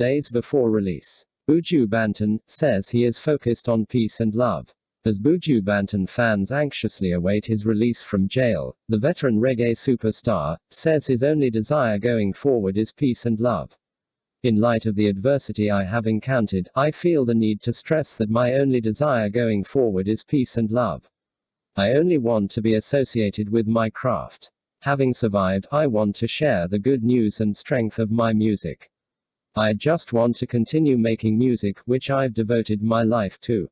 days before release. Buju Banton says he is focused on peace and love. As Buju Banton fans anxiously await his release from jail, the veteran reggae superstar says his only desire going forward is peace and love. In light of the adversity I have encountered, I feel the need to stress that my only desire going forward is peace and love. I only want to be associated with my craft. Having survived, I want to share the good news and strength of my music. I just want to continue making music, which I've devoted my life to.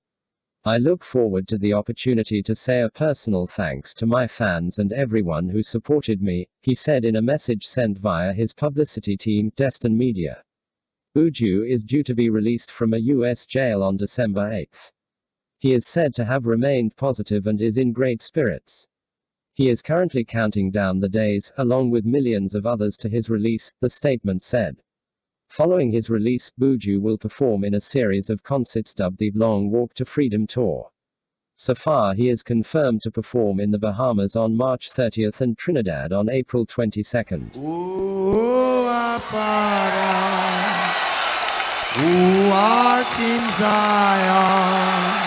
I look forward to the opportunity to say a personal thanks to my fans and everyone who supported me, he said in a message sent via his publicity team, Destin Media. Buju is due to be released from a U.S. jail on December 8. He is said to have remained positive and is in great spirits. He is currently counting down the days, along with millions of others to his release, the statement said. Following his release, Buju will perform in a series of concerts dubbed the Long Walk to Freedom Tour. So far, he is confirmed to perform in the Bahamas on March 30th and Trinidad on April 22nd. Oh, our Father, who art in Zion,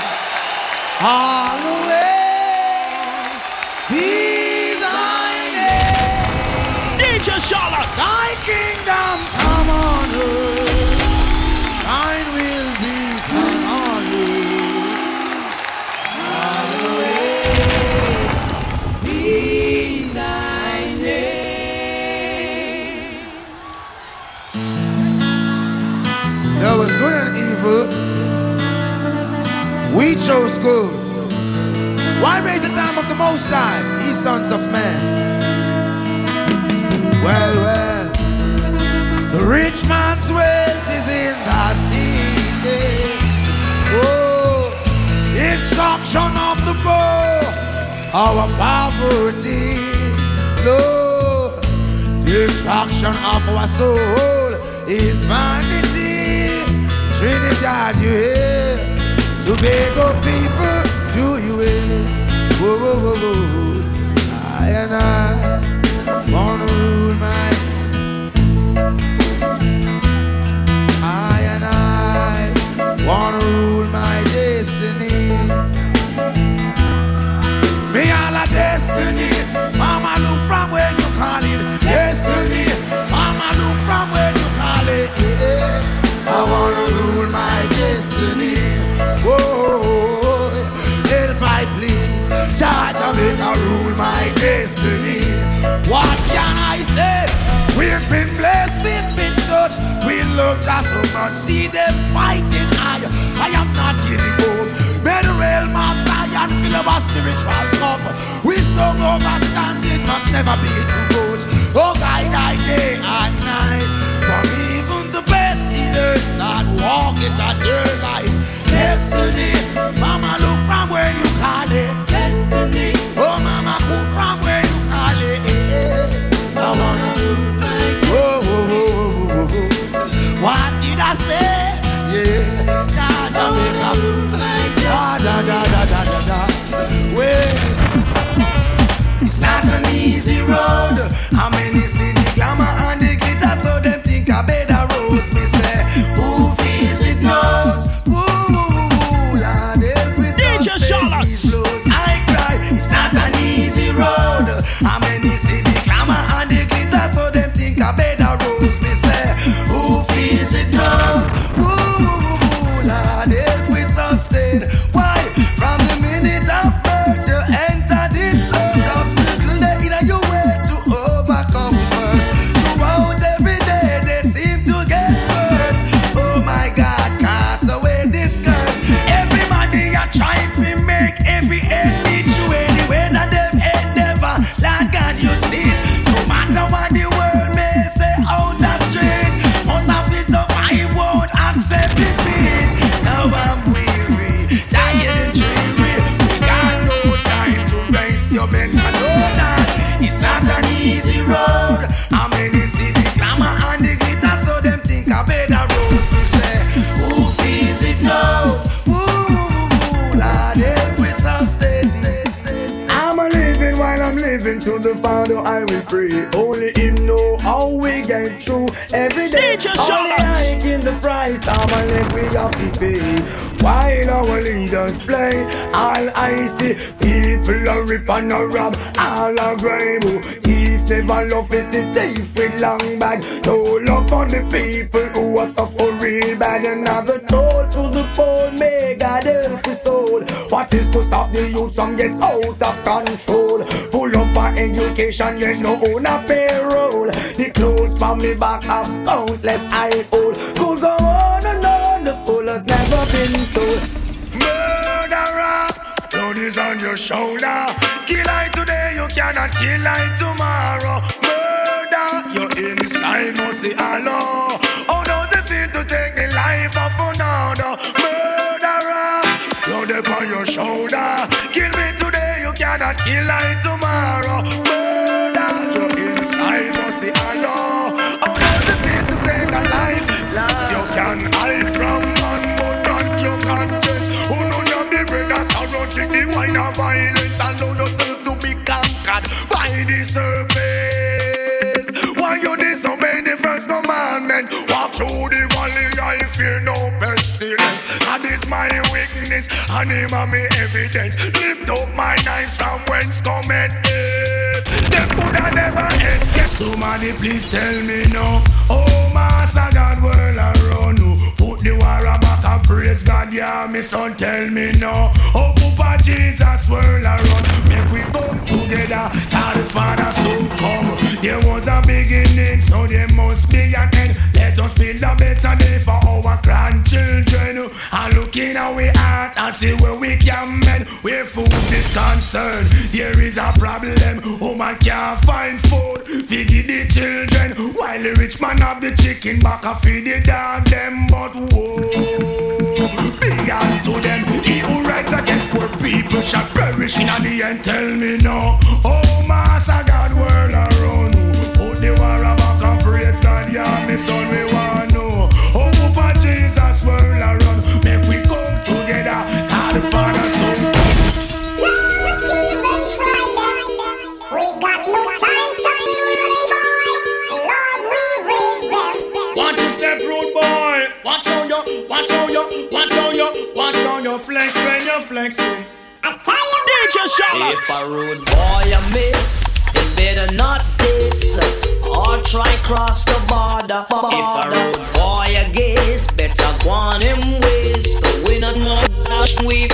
Chose good. Why raise the time of the Most High, ye sons of men? Well, well, the rich man's wealth is in the city. Oh, destruction of the poor, our poverty. Destruction of our soul is vanity. Trinidad, you here? Tobago people, do you hear? Whoa, whoa, whoa, whoa. I and I wanna rule my I and I wanna rule my destiny. Me all a destiny. Mama look from where you call it destiny. Mama look from where you call it. Yeah. I wanna rule my destiny. Judge, I rule my destiny. What can I say? We've been blessed, we've been touched. We love just so much. See them fighting high. I am not giving up. Realm of Zion fill a spiritual cup. Wisdom overstanding must never be too much. Oh, guide I day and night. For even the best leaders not walking at their light. Destiny, Mama, look from where you call it. I'm leaders all I see people are rip and a rob, all are grave. Thief never love is the thief with long bag. No love for the people who are suffering bad. Another toll to the poor, may God help his soul. What is to stop the youth from get out of control? Full up for education, yet no own a payroll. The clothes from me back have countless I old. Could go your shoulder. Kill I today, you cannot kill I tomorrow. Murder, your inside must see Allah. How does it feel to take the life of another? Murderer, blood upon your shoulder. Kill me today, you cannot kill I tomorrow. Of violence, allow yourself to be conquered by the serpent. Why you disobey the first commandment? Walk through the valley, I fear no pestilence. And it's my weakness, and him me evidence. Lift up my eyes from whence cometh it. Them could have never escaped. Somebody please tell me no. Oh, Master God, world around you. Put the war and praise God, yeah, me son, tell me no. Oh, Papa Jesus, world around. Make we come together, God the Father soon come. There was a beginning, so there must be an end. Let us build a better day for our grandchildren. And look in our heart and see where we can mend. Where food is concerned, there is a problem. Woman can't find food, feed the children. While the rich man have the chicken back, I feed the dog them. But whoa, unto them. He who writes against poor people shall perish in the end. Tell me no. Oh, Master God, world around. Put the war and praise God, yeah, me son, we you If a rude boy a miss, then better not diss or try cross the border. If a rude boy a gaze, better go on him. Cause we not know we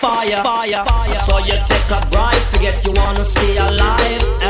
fire, fire, fire. So you take a bribe, forget you wanna stay alive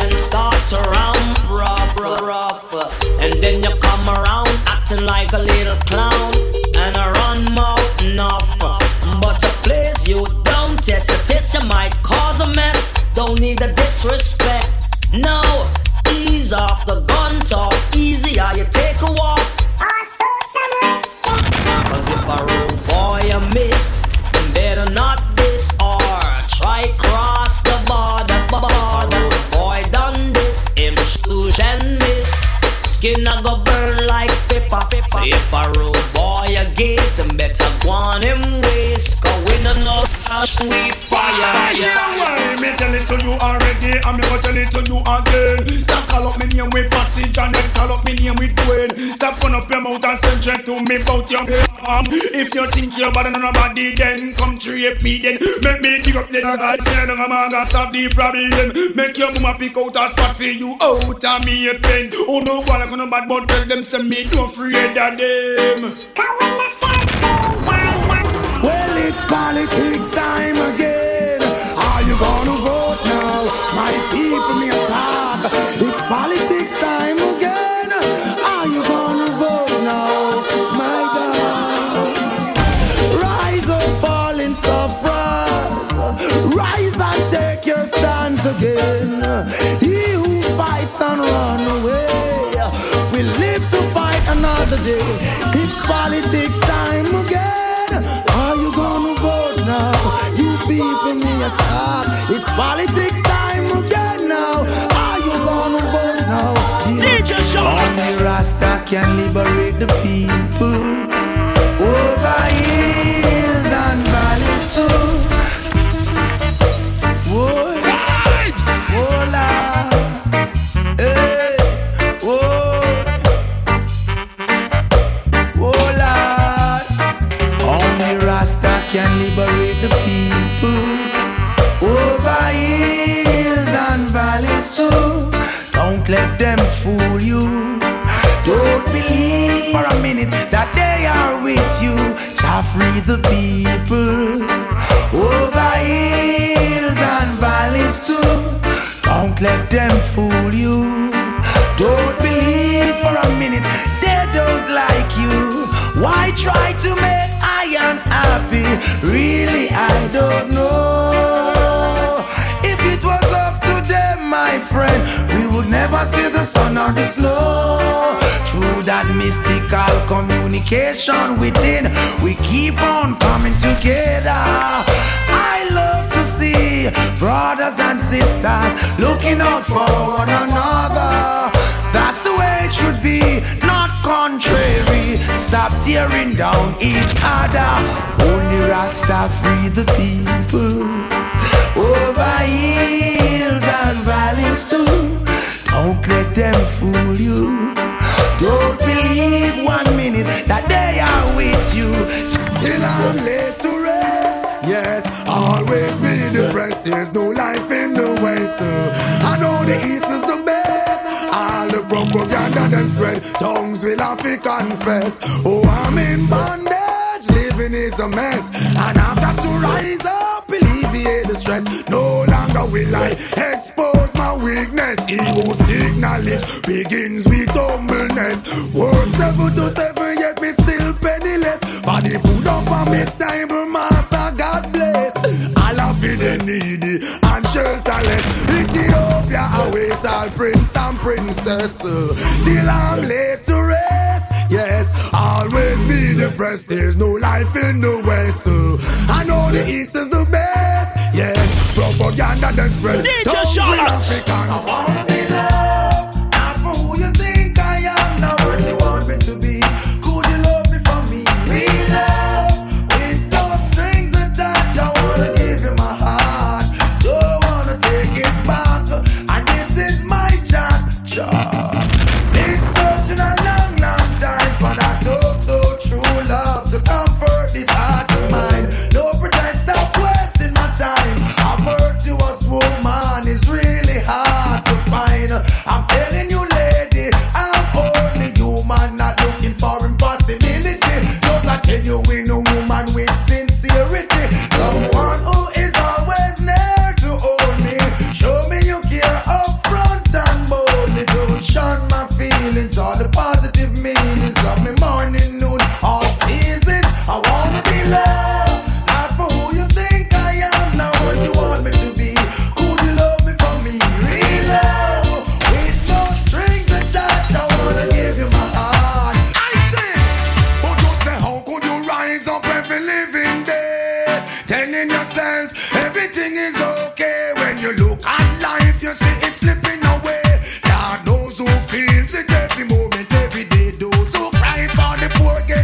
um. If you think you're better than nobody, then come trip me then. Make me dig up the God, say the manga solve the problem. Make your mama pick out a spot for you out of me a pen. Oh no, one like no bad, but tell them say me don't afraid of them. Well, it's politics time again. Are you gonna vote now? Day. It's politics time again. Are you gonna vote now? You people me a talk. It's politics time again now. Are you gonna vote now? DJ Only Rasta can liberate the people over hills them fool you. Don't believe for a minute that they are with you. Shall free the people over hills and valleys too. Don't let them fool you. Don't believe for a minute they don't like you. Why try to make I unhappy? Really, I don't know. If it was up to them, my friend, see the sun or the snow. Through that mystical communication within, we keep on coming together. I love to see brothers and sisters looking out for one another. That's the way it should be, not contrary. Stop tearing down each other. Only Rasta free the people over hills and valleys too. Don't let them fool you. Don't believe one minute that they are with you. Till I'm late to rest. Yes, always be depressed. There's no life in the West. uh. I know the East is the best. All the propaganda them spread. Tongues will have to confess. Oh, I'm in bondage. Living is a mess. And I've got to rise up, alleviate the stress. No longer will I weakness. Ego seek knowledge begins with humbleness. Work seven to seven, yet me still penniless. For the food up on me table, master, God bless. All of the needy and shelterless. Ethiopia await all prince and princess. Till I'm late to rest. Yes, always be depressed. There's no life in the West. I know the East is the propaganda then spread. DJ will Charlotte. The poor get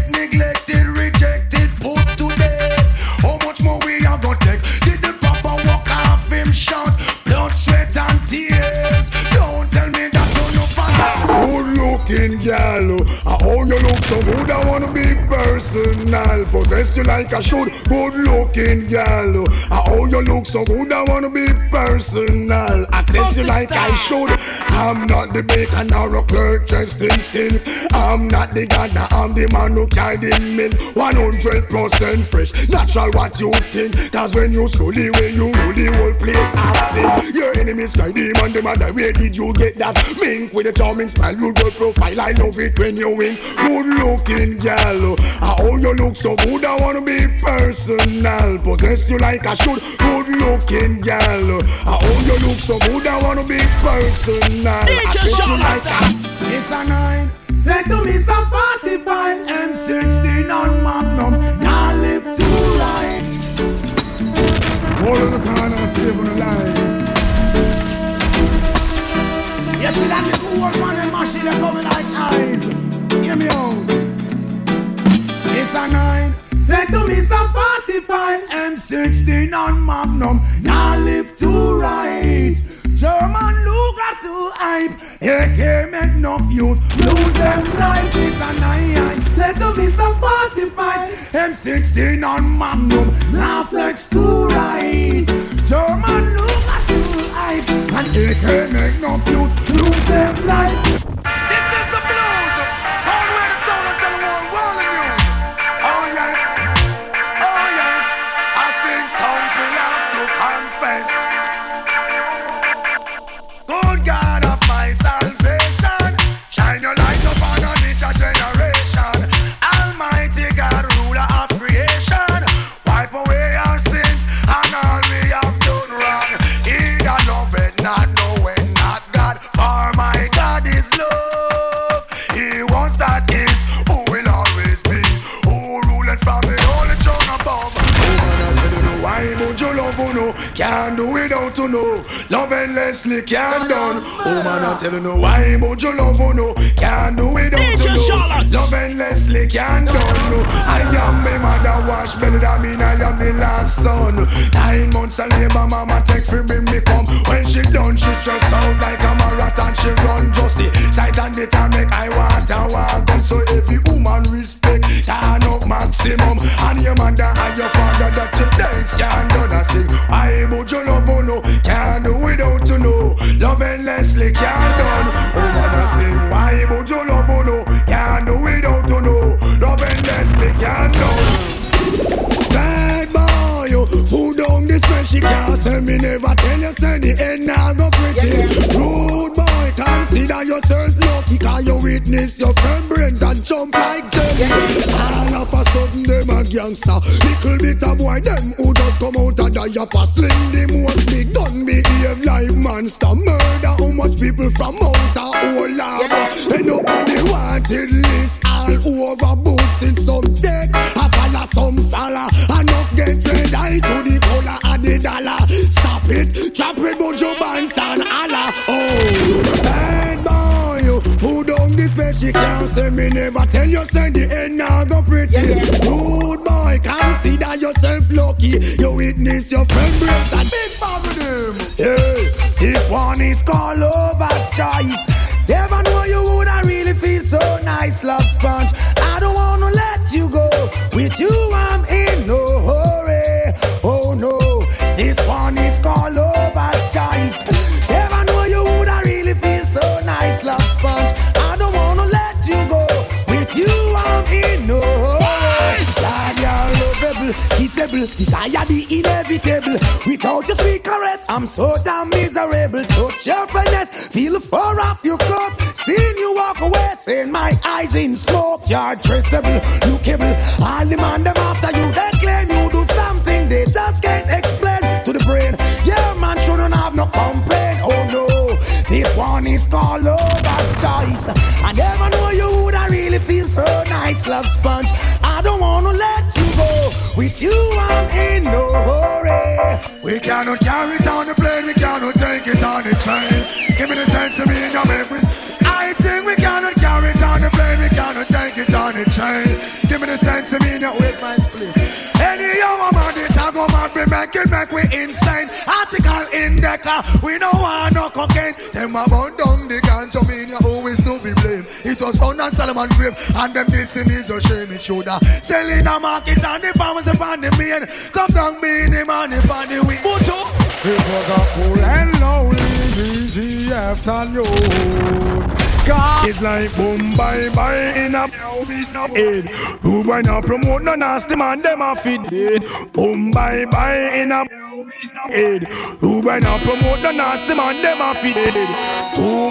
personal. Possess you like I should. Good looking uh, how you look so good, I wanna be personal. Access you like I should. I'm not the baker nor a clerk dressed in sin. I'm not the gardener, I'm the man who carried in mill. 100% fresh, natural what you think. Cause when you slowly, when you rule the whole place, I sin. Your enemies cry demon, the mother, where did you get that? Mink with a charming smile, you good profile, I love it when you wink. Good looking gal, uh, how you look so good, I wanna be personal. Possess you like I should. Good looking uh, how you look so good, I wanna be personal. DJ you like It's a nine. Say to me, so 45 M16 on Magnum. Now live to right. Hold on the corner, save on the line. You see that little old man and machine coming like eyes. Hear me out. A nine. Say to me, so 45 M16 on Magnum. Now live to right. German Luger to hype. AK make enough youth lose them life. It's a nine. Take to Mr. 45. M16 on Magnum. Now flex to right. German at you hype. And can make enough youth lose them life. You know? Can't do without to know. Love endlessly can't done. Oh man, I tell you no. Why would you love oh, who know? Can't do without to know. Love endlessly can't done. No. I am my mother wash belly. That mean I am the last son. Nine months of labor, mama take for bring me come. When she done, she stress out like a marathon. She run just the sight and the time make I want and walk. So every woman respect, turn up maximum. And your mother and your father that you dance can't done a sing. I would you love who know? Can't do without to know. Love endlessly can't done. Oh man, I sing. Why would you love who know? Can't do without to know. Love endlessly can't done. Bad boy, you who down this way she can't say me never tell you say the end now go pretty. Rude boy, consider yourself lucky cause you witness your friend brains and jump like jelly. All of a sudden them a gangster, little bit of boy them who just come out and die of a sling the most big gun behave like monster murder. How much people from out a whole lava up on the wanted list all over boots in some deck. I follow some fella enough get red eye to the color of the dollar. Stop it, drop it, Buju Banton, Allah. Oh, she can't say me never tell you say the end now go pretty. Rude boy, consider yourself lucky. You witness your friend breaks and big him. Yeah, this one is called Lover's Choice. Never know you woulda really feel so nice, love sponge. Desire the inevitable. Without your sweet caress, I'm so damn miserable. Touch your finesse, feel fur off your coat. Seeing you walk away, saying my eyes in smoke. You're traceable, you. All the man them after you, they claim you do something they just can't explain to the brain. Yeah, man shouldn't have no complaint. Oh no, this one is called lover's choice. I never knew you would I really feel so nice, love sponge. I don't wanna let you. With you, I'm in no hurry. We cannot carry it on the plane, we cannot take it on the train. Give me the sense of me in your make me. I sing we cannot carry it on the plane, we cannot take it on the train. Give me the sense of me in your waist, my split. Any young man, this I go mad, we make it make we insane. Article in the car, we don't want no cocaine. Them a burn down the ganja, mean you always to be blamed. It was found on Solomon grave, and them dissing is a shame. It shoulda sell in the market and the farmers upon the main. Come down, me in the money for the win. It was a cool and lonely, easy afternoon. God is like boom bye bye in a head. Who boy not promote no nasty man, them a feed dead. Boom bye bye in a head. Who boy not promote no nasty man, them a feed dead. Who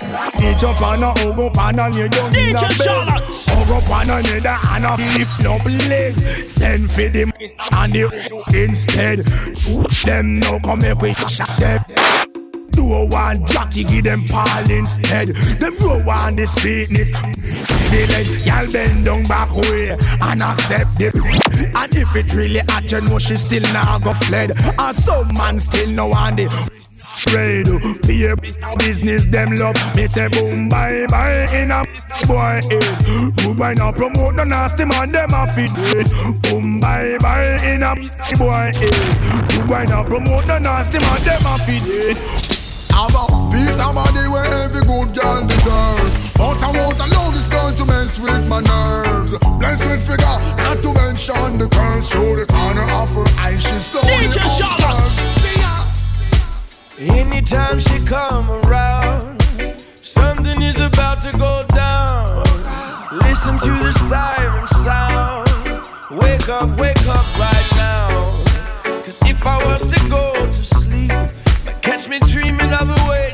each up on a hug up and a lay down in a bed. Hug up on a nether and a lift up leg. Send for them and the instead. Them no come make we shot them. Do a one jockey, give them Paul instead. Them no want the sweetness. They let y'all bend down back way and accept it. And if it really hot, you know she still now go fled. And some man still no want it. Raid, peer business them love. Me say boom bye bye in a boy head. Who boy now promote the nasty man them a feed it. Boom bye bye in a boy head. Who boy now promote the nasty man them a feed it. Have a piece of body where every good girl deserves. But I want a love is going to mess with my nerves. Blessed with figure, not to mention the curves. Through the corner of her eyes, she's slowly DJ Charlotte. Anytime she come around, something is about to go down. Listen to the siren sound. Wake up, wake up right now. Cause if I was to go to sleep, might catch me dreaming of a way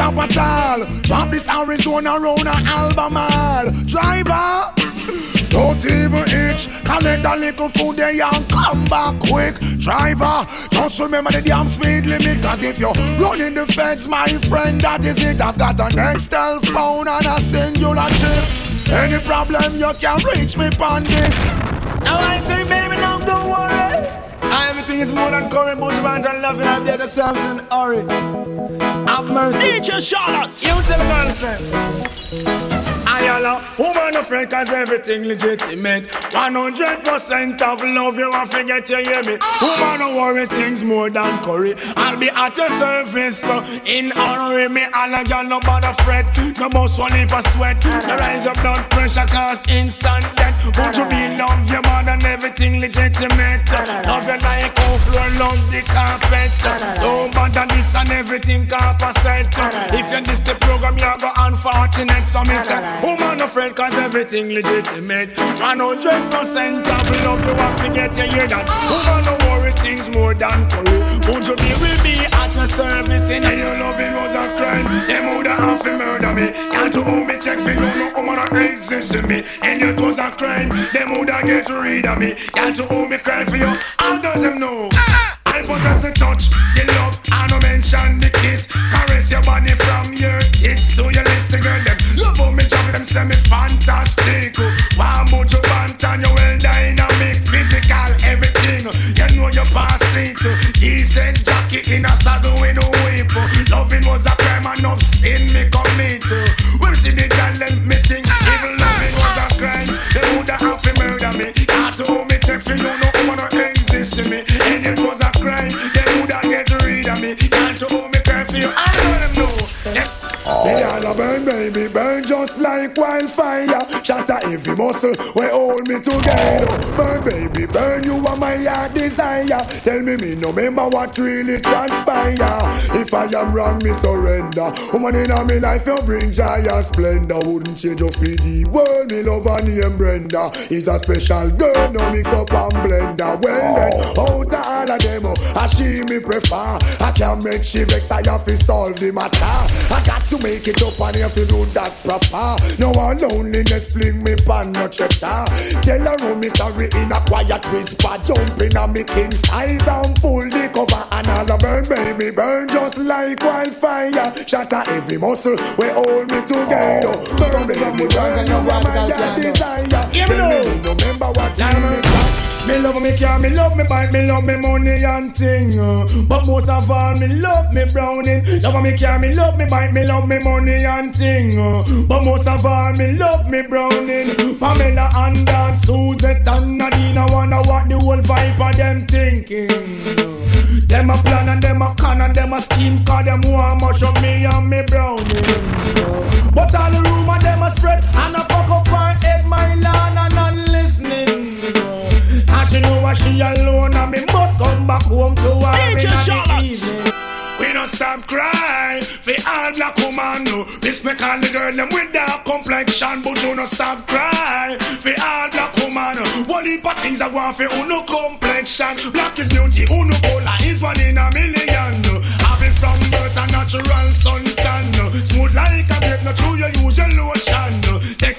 stop at all. Drop this Arizona round a Albemarle. Driver. Don't even itch. Collect a little food there and come back quick. Driver, just remember the damn speed limit. Cause if you're running the fence, my friend, that is it. I've got an Nextel phone and a Cingular chip. Any problem, you can reach me on this. Now I say, baby. Everything is more than current, but you want to love it. I did the Samson hurry. Have mercy. DJ Charlotte. You tell the girl, say. I allow woman a friend cause everything legitimate. 100% of love you want forget you hear me. Woman no worry things more than curry. I'll be at your service so in honor me. All a girl no bother fret. No boss one heap of sweat. No rise up blood pressure cause instant death. Would you be love your man and everything legitimate? Love you like how floor love the carpet. Don't bother this and everything composite If you diss the program you go unfortunate So me say woman no friend cause everything legitimate. 100% of love you want forget you hear that? Woman no worry things more than curry Would you be with me at your service and your loving was a crime? Them woulda have to murder me. Can't to hold me check for you no woman exist to me. And it was a crime. Them woulda get rid of me. Can't to hold me cry for you. All does them know. I possess the touch, the love, I no mention the kiss. Caress your body from your hips to your them say me fantastic. You want and you well dynamic, physical, everything. You know you pass it. Decent jacket in a saddle with no whip. Loving was a crime, enough sin me commit. Just like wildfire. Every muscle, we hold me together. Burn, baby, burn, you are my heart desire. Tell me, me no remember what really transpire. If I am wrong, me surrender. Woman in my life, you bring joy and splendor. Wouldn't change your feed the world, me love her name Brenda. Is a special girl, no mix up and blender. Well then, out of all of them, I she me prefer. I can't make she vex, I have to solve the matter. I got to make it up and have to do that proper. No one loneliness fling me pan no checker. Tell her oh, me sorry in a quiet whisper. Jumping on me king size and pull the cover and all the burn, baby, burn just like wildfire. Shatter every muscle, we hold me together. Burn, baby, burn, you are my desire. Tell me, remember what you me love me car, me love me bike, me love me money and thing. Uh. But most of all, me love me browning. Love me car, me love me bike, me love me money and thing. Uh. But most of all, me love me browning. Pamela and Dan, Suzette and Nadine, I wonder what the whole vibe of them thinking. Them a plan and them a con and them a scheme, cause them want much of me and me browning. But all the rumor them a spread and a fuck up my head, my land she know what she alone and me must come back home to her. DJ evening. We don't stop crying for all black woman no. Respect all the girl them with dark complexion But you don't stop crying for all black woman What heap of things I want for uno complexion. Black is beauty, uno cola is one in a million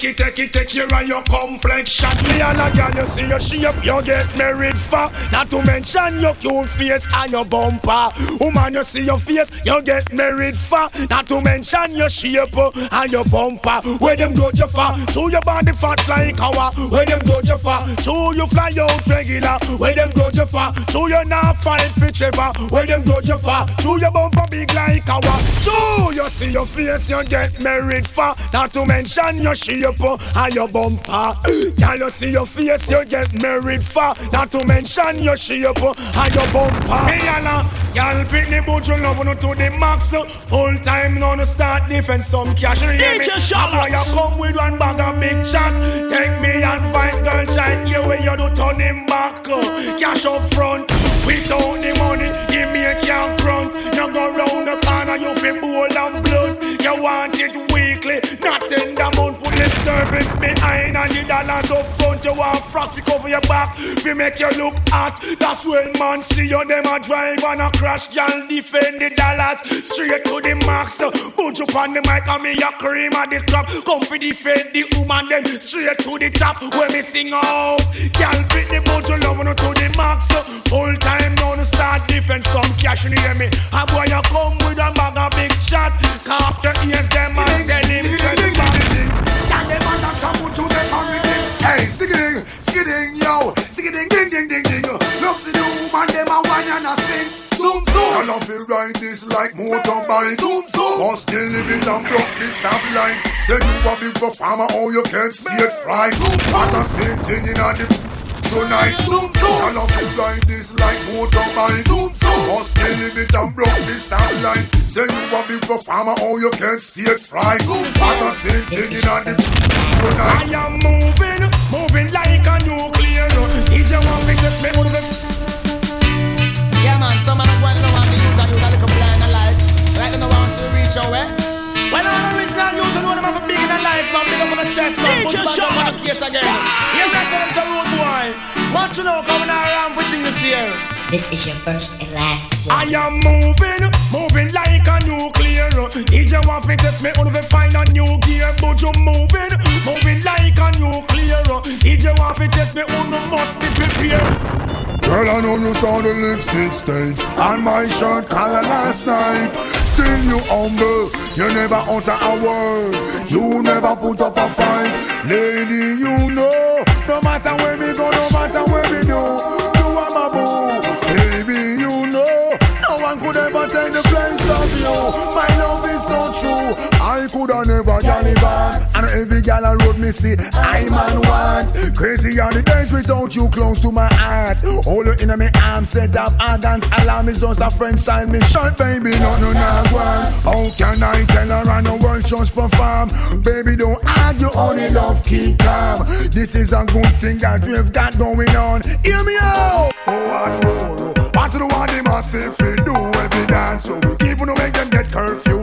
Take it, take it, take care of your complexion Me and a girl you see your shape, you get married for Not to mention your cute face and your bumper Woman you see your face, you get married for. Not to mention your shape and your bumper. Where them go you for? Show your body fat like our. Where them go you for? Show you fly out regular. Where them go you for? Show you not fight for Trevor. Where them go you for? Show your bumper big like our. Show you see your face, you get married for. Not to mention your shape and your bumper. Can you see your face, you get married for. Not to mention your shape and your bumper. Hey, Yana, y'all pick the butcher love on to the max. Full time now to start defense some cash. DJ Charlotte. I come with one bag of big shot. Take me advice, girl, shine you when you do turn him back. Cash up front. Without the money, give me a camp front. You go round the corner, you feel bold and blood. You want it weekly, not in the month. Put the service behind and the dollars up front. You want frock to cover your back, we make you look hot. That's when man see you, them a drive and a crash. Y'all defend the dollars straight to the max. Put you on the mic and me a cream at the top. Come for defend the woman, then straight to the top. When me sing out, y'all beat the boat, you love to the max. Full time now to start defense, some cash in hear me. A boy you come with a bag of big shot. Cop the ears them and tell him tell him Can them and and put you them on with. Hey, skidding, skidding, yo, skidding, ding, ding, ding, ding. Look to the woman, them a wine and a spin. Zoom, zoom. I love it ride this like motorbike. Zoom, zoom. Must still living down broke stop line. Say you a big performer, oh you can't it fly. What a same thing in the tonight. Zoom, zoom. I love it like this like motorbike. Zoom, zoom. Must still living down broke this stop line. Say you a big performer, oh you can't see it fly. What a same thing in the tonight. I am moving, moving like a nuclear. DJ want me to play with the yeah, man, some man going to want me use that you got a little blind alive. Right now, wants to reach your way. Eh? Well, I'm original youth and know them have a big in a life, man. Big up on the chest, man. Put back up on the case again. Here I comes a road boy. Want you know coming around with things here. This is your first and last I am moving, moving like a nuclear. DJ want to test me, only find a new gear, but you moving, moving like a nuclear. DJ want to test me, only must be prepared. Girl, I know you saw the lipstick stains on my shirt collar last night. Still you humble, you never utter a word, you never put up a fight. Lady, you know, no matter where we go, no matter where we do, you are my boo. Baby, you know, no one could ever take the place of you. My love is so true. I coulda never back. And every gal on road me see, I man want. Crazy are the days without you close to my heart. Hold you in my arms, set up arrogance. Alarm is just a friend sign me short, baby. No, no, no, one. How can I tell her I know world just perform? Baby, don't argue, only love keep calm. This is a good thing that we've got going on. Hear me out. Oh, what more? What do the one they must if we do every dance? So keep on make them get curfew.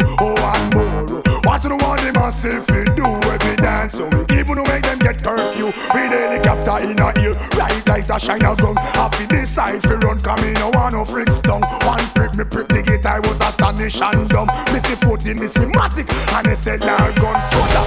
Do the one they must if we do every dance? So keep on make them get curfew. We the helicopter in a ear, right light a shine a gun. Half in this side fi run, come in no one no freaks down. One prick me prick the gate, I was astonished and dumb. Missy footy, missy matic, and they said now gun soda.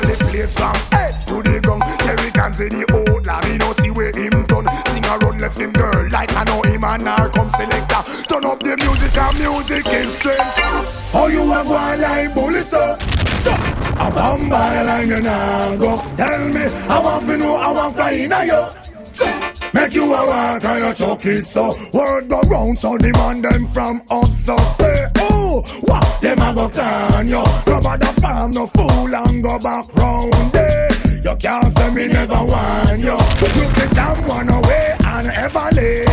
The place from head to the gun. Jerry can say the old lad, me no see where him done. Sing a left him girl like I know him and her come selector. Turn up the music and music is strength. Oh you a go like bully so. So, a the line you nah go. Tell me, I want to know, I want fly in a yo. Make you a walk and a chuck it so Word go round so demand them from up so say Oh, what them a go turn yo No bother farm no fool and go back round there You can't say me never want yo Look the jam one away and ever lay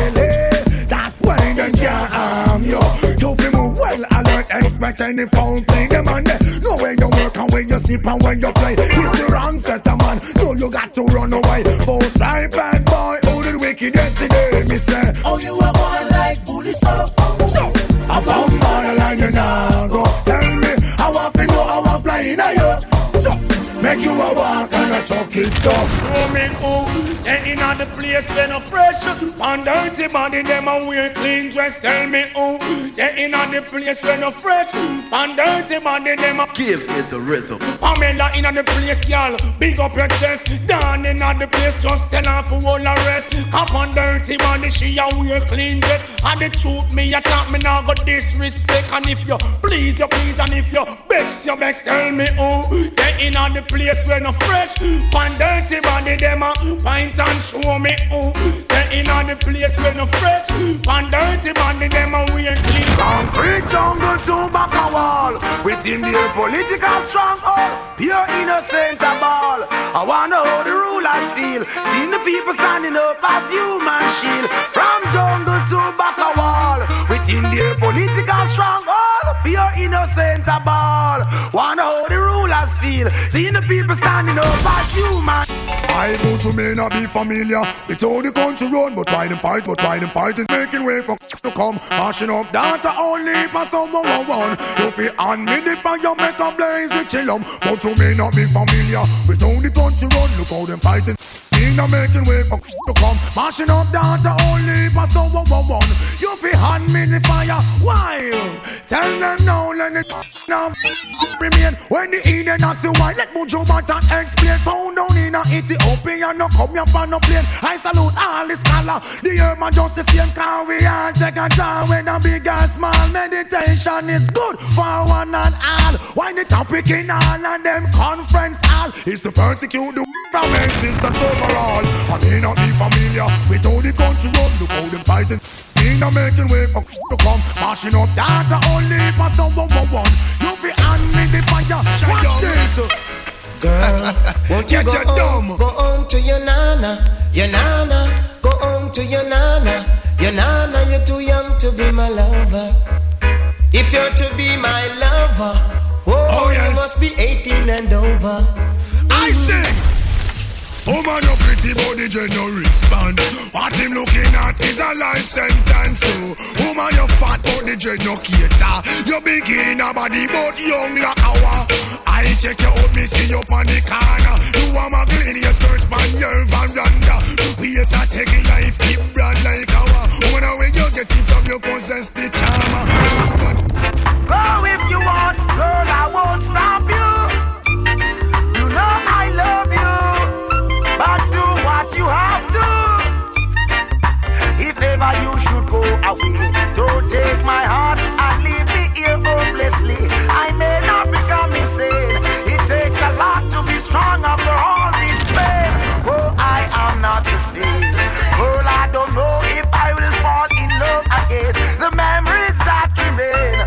That way them can't harm yo You feel move well alert expect any phone thing. Them on there Know where you work and where you sleep and where you play. It's the wrong set of man. Know you got to run away. Force right bad boy Who did wicked yesterday Me say? Oh you are one like bully so So I and a chuck it so Show me who They in on the place when no fresh On dirty body them a wear clean dress Tell me who They in on the place when no fresh On dirty body them a Give it the rhythm. Pamela in on the place, y'all. Big up your chest. Down in on the place, just tell her for all the rest. Up on dirty body, she a wear clean dress. And the truth, me a talk, me now got disrespect. And if you please, you please, and if you bex, you bex, tell me who. They in on the place when no fresh. On dirty body, them a point and show me who. They in on the place when no fresh. On dirty body, them a wear clean. Concrete jungle to back a wall Within their political stronghold Pure innocent a ball I wonder how the rulers feel Seeing the people standing up as human shield From jungle to back a wall Within their political stronghold Pure innocent a ball Wonder how the rulers feel Seeing the people standing up as human I know you may not be familiar. With how the country run, but why them fight, but why them fight. Is making way for to come, mashing up data only for someone one. You feel on me the fire, make a blaze the chillum, but you may not be familiar. With how the country run. Look how them fighting. Not making way for to come, mashing up data only for someone one. You feel on me the fire, why? Tell them now, let it now remain. When the Eden has the white, let Mojo Bata explain. Found down in a Ethiopia, no come here for no plane. I salute all the scholar. The human just the same car we all take a job when a big and small. Meditation is good for one and all. Why the topic in all and them conference hall is to persecute the from existence overall. I may not be familiar with how the country run. Look how them fighting. Me not making way for to come. Mashing up data only for someone one one. You be on me the fire. Watch this. Girl, won't you go your home, dumb. go home to your nana, your nana, go home to your nana, your nana, you're too young to be my lover. If you're to be my lover, oh, Oh, yes. you must be 18 and over. I mm. sing. Woman, your pretty body, you no respond. What him looking at is a life sentence. So, woman, your fat body, you no cater. You big in a body, but young like hour. I check you out, me see you on the corner. You are my clean your skirts, man, your veranda. We is a take life, keep brand like our. Woman, where you get it from, you possess the away. Don't take my heart and leave me here hopelessly. I may not become insane. It takes a lot to be strong after all this pain. Oh, I am not the same. Girl, I don't know if I will fall in love again. The memories that remain,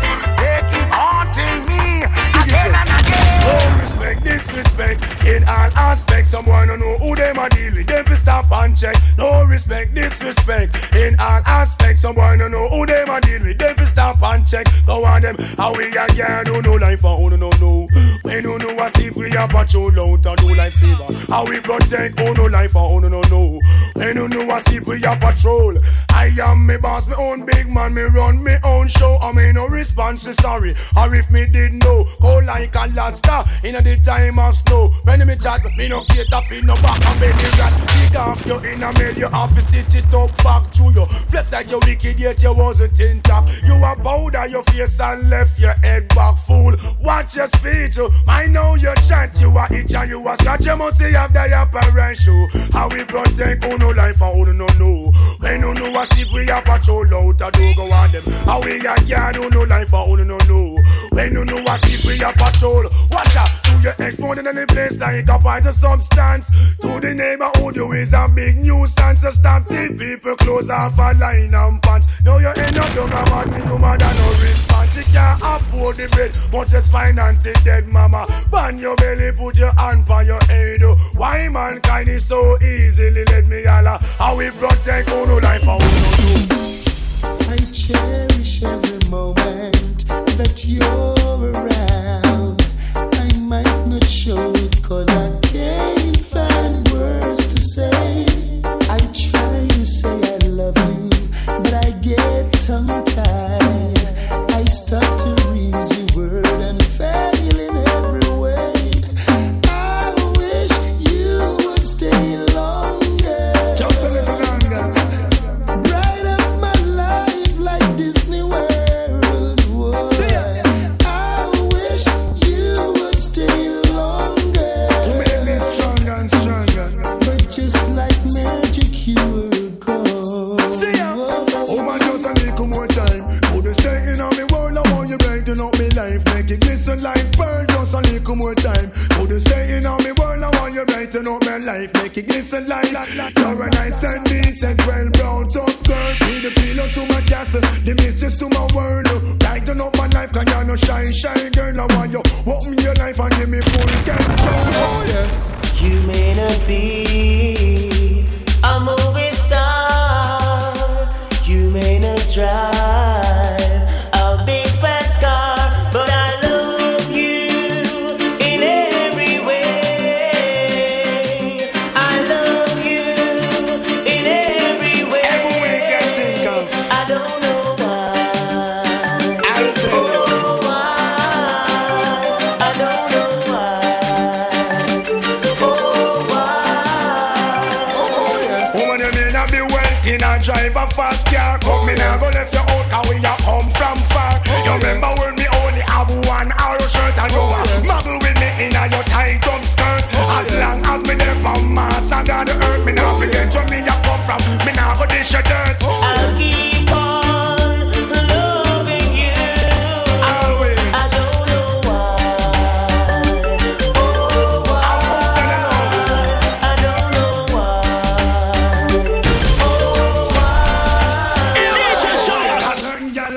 they keep haunting me again and again. Oh, respect, disrespect in all aspects. Someone don't know who they are dealing. Them stop and check. No respect, disrespect in all aspects. Someone don't know who them a deal with. Them fi stop and check. Go on them. How we a girl do no life for who no know. When you know a see we a patrol out and do life saver. How we protect who oh, no life oh, for who no no. When you know I sleep we a patrol. I am me boss, me own big man. Me run me own show. I me no response to sorry. Or if me did know, cold like Alaska in the time of snow. When me chat, me no cater for no back and belly rat. Dig off your inner mail, you have to stitch it up back to you. Flex like you wicked, yet you wasn't in top. You a powder your face and left your head back, full. Watch your speech, I know your chant. You a itch and you a scratch. You must have the apparent show. How we protect who no life and who no know. When you know a sleep, we a patrol out a do go on them. How we a can who no life and who no know. When you know I sleep, we a patrol. Watch out, do you explode in any place like a poison substance? To the neighborhood, you is a big nuisance. So stop the people close off a line and pants. Now you end up down a man, me no than no response. You can't afford the bread, but just finance it dead mama. Ban your belly, put your hand on your head. oh. Why mankind is so easily let me holla? How we protect no life and who no do. I cherish every moment that you're around. I might not show it cause I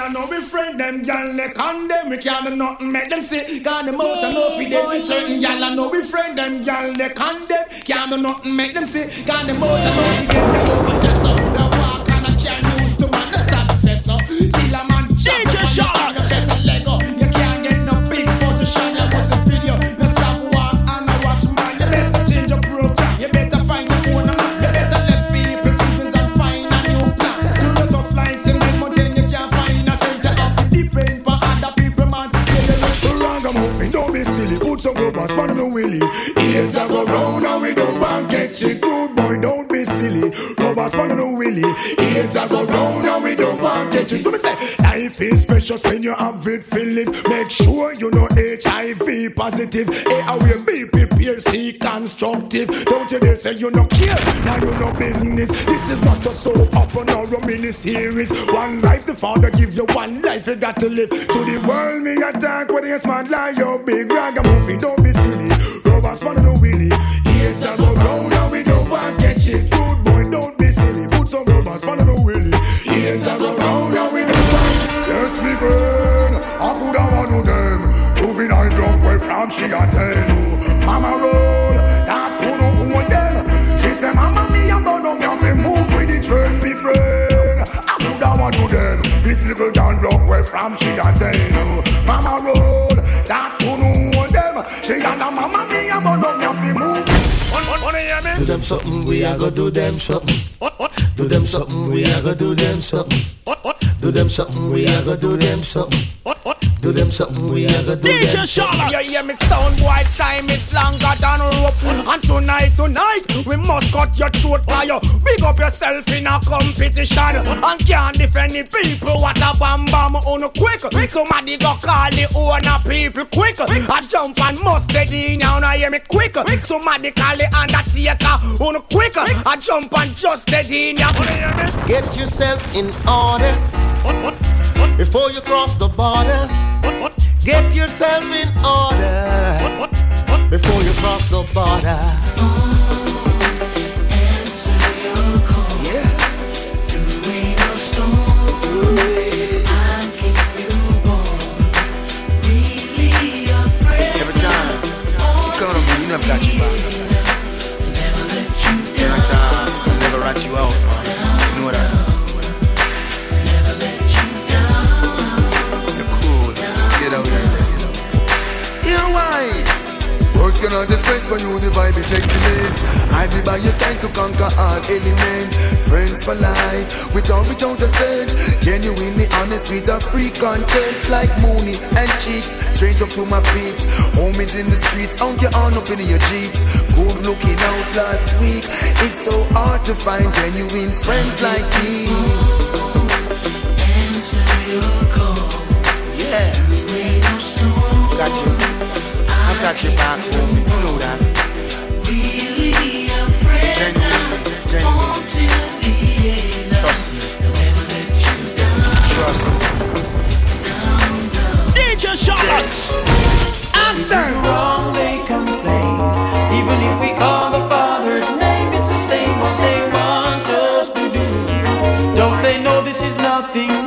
I know me friend them gal they condemn me. Can't do nothing make them say God them out and no fi them certain gal I know me friend them gal they condemn. Can't do nothing make them say God them out and no fi them gal over there so the walk and I can't use to man the success so kill a man DJ Shark. Go we don't want get you. Rubbers on the willy. Ears are go round and we don't want get you. Do me say, life is precious when you have it feel it. Make sure you know HIV positive. A away, be prepared, see constructive. Don't you dare say you no care, now you no business. This is not a soap opera nor a mini series. One life, the father gives you one life, you got to live. To the world, me attack with a smart lie, you big ragamuffin, don't be silly. Rubbers for the willy. Heads are go round and we don't see me put some rubber rubbers on the wheel. Yes, I go round and we do Yes, me burn. I could have one of them. Moving I drunk way from she a ten. Mama roll, that put up on them. She say, Mama, me a burn up, me move with the train, me friend. I could have one of them. This little John drunk way from she a ten. Mama roll, that put up on them. She and a man. Do them something, we a go do them something. Do them something, we a go do them something. Do them something, we a go do them something. Do them something, we a go do them. something. You hear me sound boy, time is longer than a rope. And tonight, tonight, we must cut your throat by you Big up yourself in a competition And can't defend the people, what a bam bam oh, on a quick. Somebody go call the owner people quick. I jump and must dead in now, now hear me quick. Somebody call the undertaker oh, on a quick. I jump and just dead in now. Get yourself in order before you cross the border. Get yourself in order before you cross the border. Every time you count on me, you never got your back. Anytime, I never rat you out. Words cannot express when you the vibe is excellent. I be by your side to conquer all element. Friends for life, with or without a cent. Genuinely honest with a free conscience like Mooney and Cheeks. Straight up to my peeps. Homies in the streets, out your on up in your jeeps. Good looking out last week. It's so hard to find genuine friends like these. Yeah. Got you. I got your back, homie. You know that. Genuinely, genuinely. Trust me. Trust me. DJ Charlotte. wrong they complain. Even if we call the Father's name, it's the same what they want us to do. Don't they know this is nothing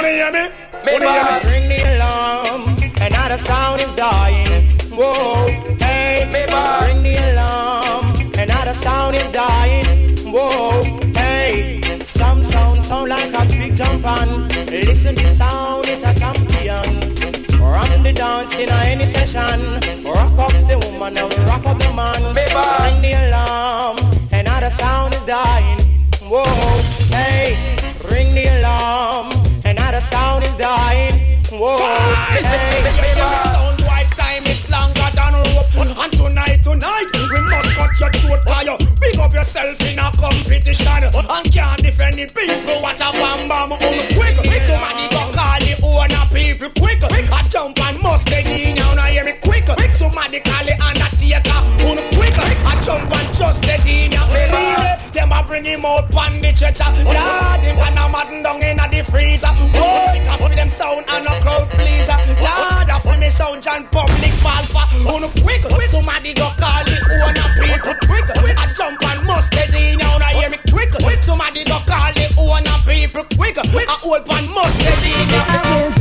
Wanna hear me? Wanna hear me? Ring the alarm, another sound is dying. Whoa, hey, ring the alarm, another sound is dying. Whoa, hey, some sound sound like a big jump on. Listen, the sound it's a champion. Run the dance in any session. Rock up the woman and rock up the man. Ring the alarm, another sound is dying. Whoa, hey, ring the alarm, another sound is dying. Whoa, hey, Sound white time is longer than rope. And tonight, tonight, we must cut your throat you Big up yourself in a competition. And can't defend the people. What a bam bam on quick. Somebody go call the owner people quick. I jump and must dead in now Now hear me? Quick. Somebody call bring him out on the stretcher. Lord, him can a madden down in the freezer. Boy, can for them sound and a crowd pleaser. Lord, I for me sound John public falfa On quick, somebody go call the owner people quick. I jump and must dead in now Now hear me quick. Somebody go call the owner people quick. I hold and must dead in now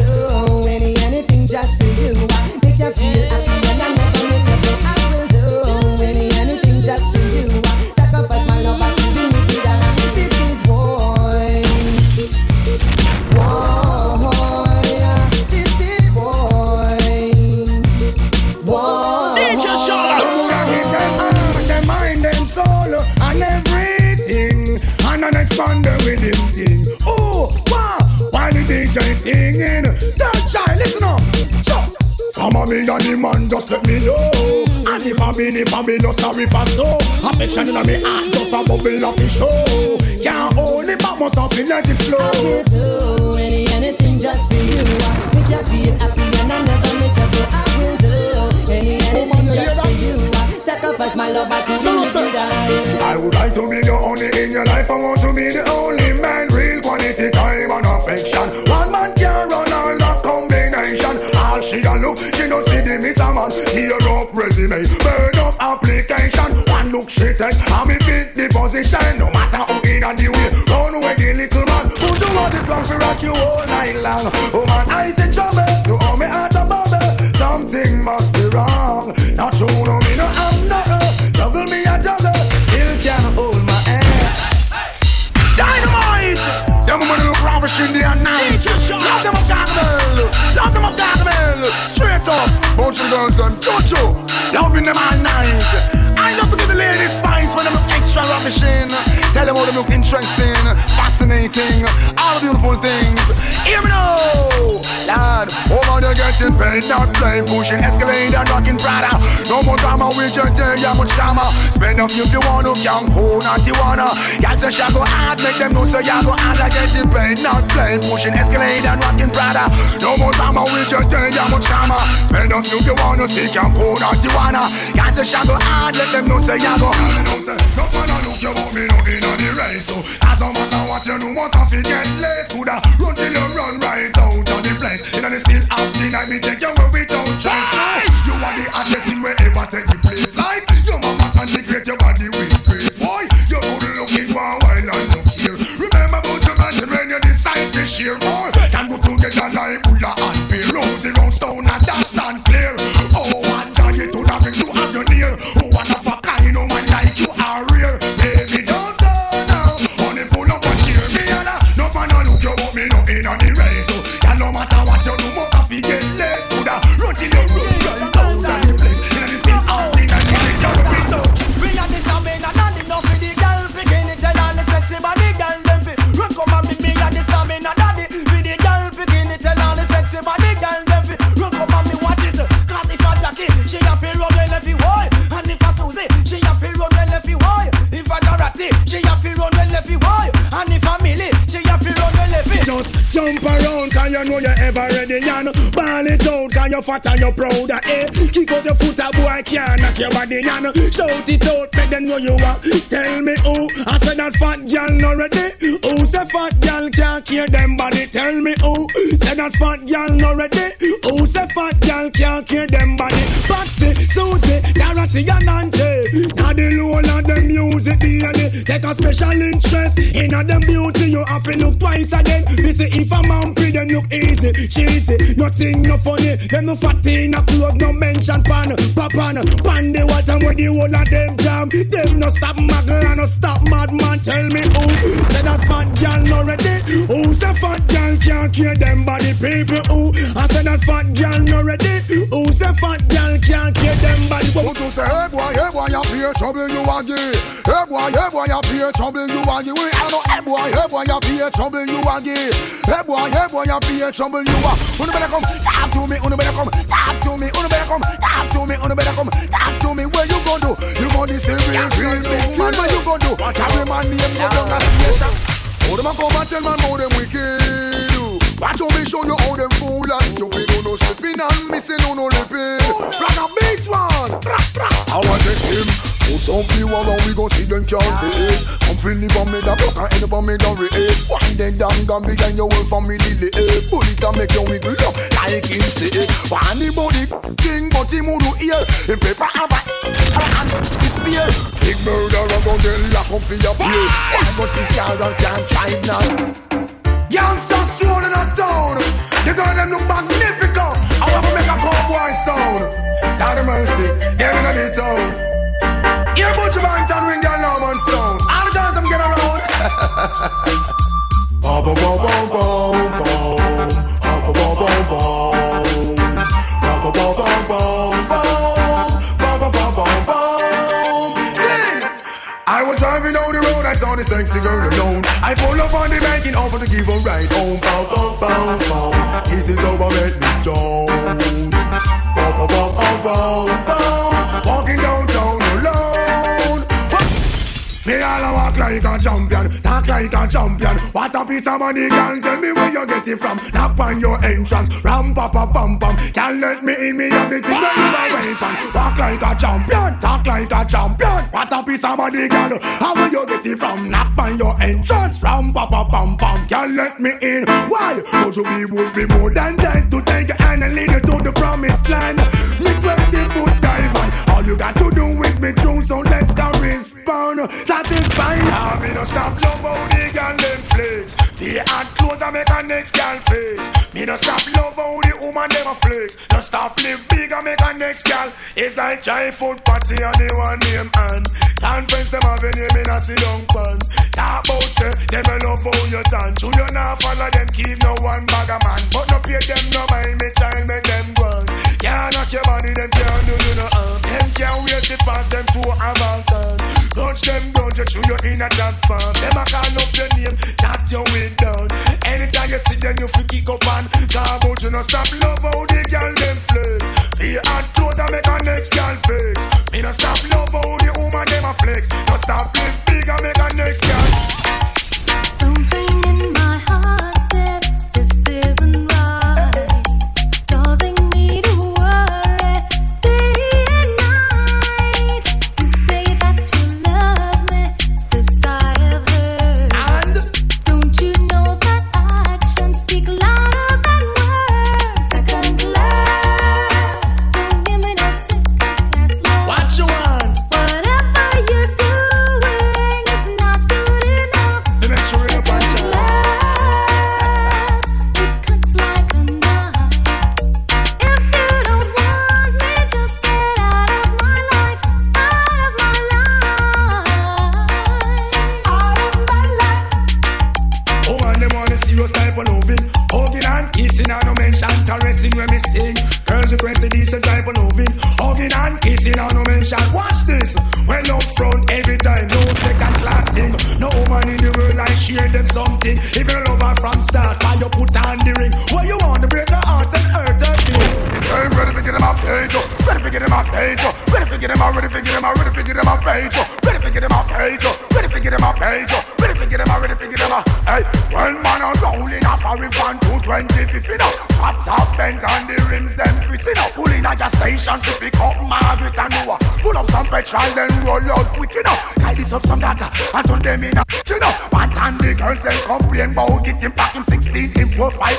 I'm a me and the man, just let me know. And if I mean, if I be no sorry for snow. Affection in me heart, just a bubble of fish show. Can't hold it, but must have let it flow. I will do any, anything just for you. Make you feel happy and I never make you go. I will do any, anything just for you. Sacrifice my love, I could die. I would like to be the only in your life. I want to be the only don't see the miss a man. Tear up resume, burn up application. One look she take, and me fit the position. No matter who in the way, run away the little man. Who you want this long for rock you all night long? Oh man, I say trouble, girls and touch you. Loving them all night. I love to give the ladies spice when them look extra ravishing. Tell them how they look interesting, fascinating, all the beautiful things. Hear me now, lad. Over there getting paid, not playing, pushing Escalade and rocking Prada. No more drama, we just tell you much drama. Spend up if you want to, young who not you wanna. Y'all say she go hard, make them know so y'all go hard like getting paid, not playing, pushing Escalade and rocking Prada. No more drama, we just tell you much drama. Spend up if you want to, see young who not you wanna. Y'all say she go hard, let them know so y'all go hard. No man a look you want me no race. So as a matter what you know, must have to get less. Coulda run till you run right out of the place. You know they still have the night, me take you where we don't trust. You are the ready and you're fat and you're proud eh? Kick out your foot a boy can't knock your body and Shout it out make them know you are. Tell me who. I said that fat girl not ready. Who say fat girl can't care them body? Tell me who. Say that fat girl not ready. Who say fat girl can't care them body? Patsy, Susie, Dorothy and Auntie. Now the low of them music DNA Take a special interest in a them beauty. You have to look twice again. Say if a man pretty them look easy, cheesy. Nothing no funny Them no fat in a clothes no mention pan Papan, pan the water where the whole of them jam Them no stop muggle and no stop madman Tell me who Say that fat girl no ready Who say fat girl can't care them body people who I say that fat girl no ready Who say fat girl can't care them body Who to say, hey boy, hey boy, you pay trouble you a give. Hey boy, hey boy, you pay trouble you a give. We I know, hey boy, hey boy, you pay trouble you a give. Hey boy, hey boy, you pay trouble you a. Unu better come, talk to me. Unu better come, talk to me. Unu better come, talk to me. Unu better come, talk to me. Where you gon' do? You gon' this thing real, real big man. Where you gon' do? Carry my name go down a station. How them a come and tell man how them wicked? Watch how me show you how them fool and stupid. Who no slipping and missing, who no lipping. Rock a beat one. I want to him. Put some people around, we gon' see them can't face. Come feel live on me, that block and end up me, don't race. Wind them down, gone behind your whole family, lay. Bullet and make you wiggle up like him say. Funny body thing, but him who do ear. In paper, have a and despair. Big murderer gon' get locked up for your play. Why but you can't, can't try now. Youngsters strolling a town. The girl them look magnificent. I want to make a cowboy sound. Lord mercy, them in the town. Buju Banton ring their alarm sound. All the times I'm get around. Boom, boom, boom, boom, boom, boom. Boom, boom, boom, boom, boom. Boom, boom, boom, boom, boom, boom. Boom, boom, boom, boom, boom. Sing! I was driving down the road, I saw this sexy girl alone. I pull up on the bike and offer to give her ride home. Bow. This is how I met Miss Jones. Bow, Boom, boom, boom, boom, boom. Walking alone. Me all a walk like a champion, talk like a champion. What a piece of money, girl. Tell me where you get it from. Knock on your entrance, ram pa pa pam pam. Can't let me in, me have the thing that you are weapon. Walk like a champion, talk like a champion. What a piece of money, girl. How will you get it from? Knock on your entrance, ram pa pa pam pam. Can't let me in. Why? But you be would be more than dead to take your hand and lead you to the promised land. Me twenty foot on. All you got to do is be true, so let's go respond. Satisfied. Now me no stop love how the girl them flex. The hard clothes I make a next girl fix. Me no stop love how the woman never flex. No stop live big and make a next girl. It's like giant food party and the one name and conference them have a name in a sit down pan. Talk about say them a love how you done. True you not follow them keep no one bag a man, but no pay them no mind me child make them run. Can't knock your body them can't do you no harm. Them can't wait to pass them to a mountain. Touch them down, you chew your inner that farm. Them a call up your name, chat your way down. Anytime you see them, you feel kick up and come out. You no stop love how the girl them flex. The hard clothes I make a next girl fix. Me no stop love how the woman them a flex. No stop live big and make a next girl. Something in my 16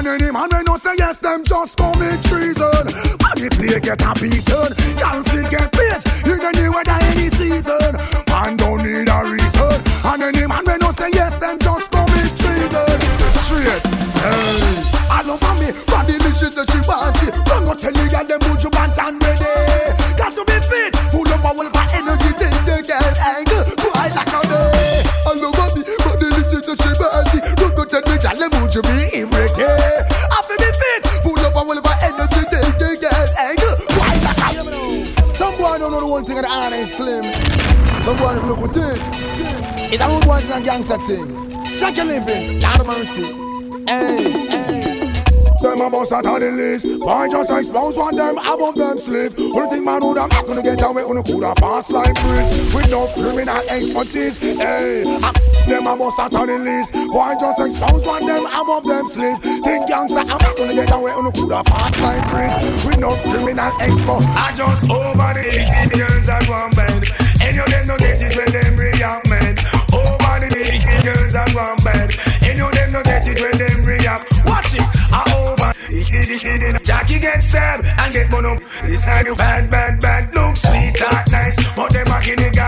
And any man when no say yes, them just commit treason. Body play get a beaten. Some boy don't look with it. It's a rude boy, it's a gangster thing. Check your living, Lord of mercy. Hey, hey. Say my boss out on the list. Why just expose one them above them slave? Only thing man would have not gonna get away on a coulda fast like breeze. With no criminal expertise. Hey, I, them a boss out on the list. Why just expose one them above them slave? Think gangster I'm not gonna get away on a coulda fast like breeze. With no criminal expert. I just over the girls at one bed. And you them no when them react mad. Over oh, the girls at one bed. And you them no get it when them react. Watch it. I over. Jackie get stabbed and get bun up. This side you bad, bad, bad. Look sweet, that nice. But them a guinea god.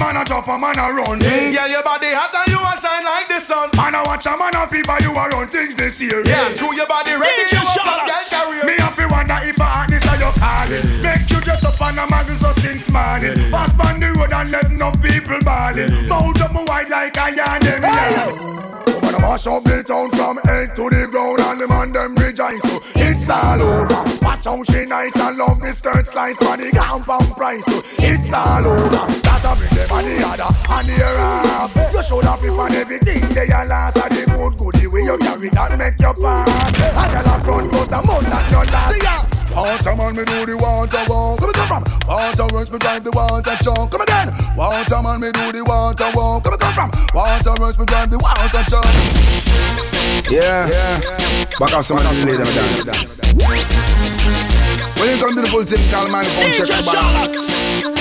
Man a slip and man a man a up a man a run. Mm, yeah, your body hot and you a shine like the sun. Man a watch a man a people you a run things this year. Yeah, true your body ready. DJ you want Charlotte. career. Me have to wonder if a hotness are you calling. Make you just up on a magazine since morning. Pass on the road and let no people balling. Mount up my white like a yarn them yeah. When I mash up the town from head to the ground and the man them rejoice so it's all over. Watch how she nice and love the skirt slice body compound price it's all over. That a bring them on the other and the up. You should have it on everything they are last and the good goodie way you carry that make you pass. I tell a front but the mouth that no last. See ya. Water man, me do the water walk. Come come from water works, me drive the water truck. Come again. Water man, me do the water walk. Come come from water works, me drive the water truck. Yeah, yeah. Back off some of these ladies, madam. When you come to the full thing, call my phone, check the balance.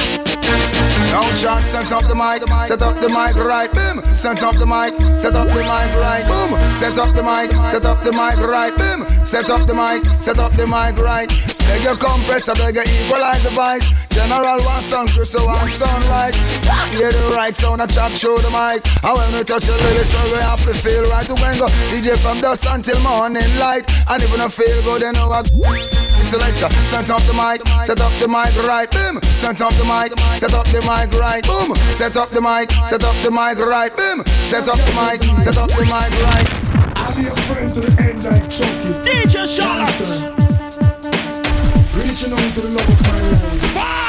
Now chant, set up the mic, set up the mic right, boom. Set up the mic, set up the mic right, boom. Set up the mic, set up the mic right, boom. Set up the mic, set up the mic right. Beg your compressor, beg your equalize the voice. General one sound, Chris one sound right. Hear the right sound, I chop through the mic. And when we touch the lyrics, so we have to feel right when go. DJ from dusk until morning light. And even I feel good, they know I. It's a selector, set up the mic, set up the mic right, boom. Set up the mic, set up the mic right, boom. Set up the mic, set up the mic right, boom. Set up the mic, set up the mic right. I'll be a friend to the end like Chucky. DJ Charlotte. Reaching out to the love of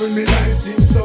and my life seems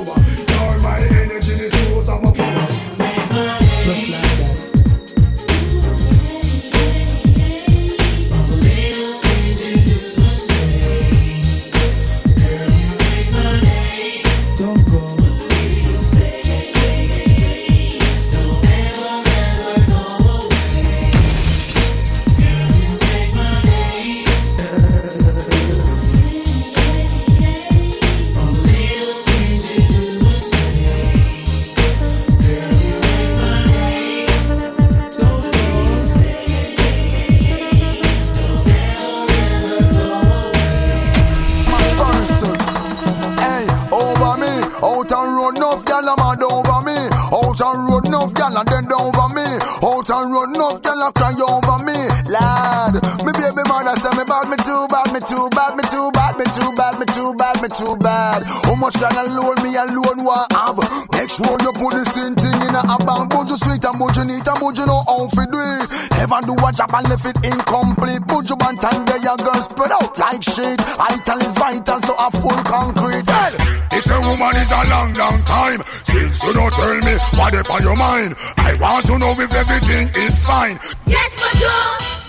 and left it incomplete. But you want time there, your girl spread out like shit. Vital is vital, so a full concrete. Hey! This a woman is a long, long time Since you don't tell me what up on your mind I want to know if everything is fine Yes, Major!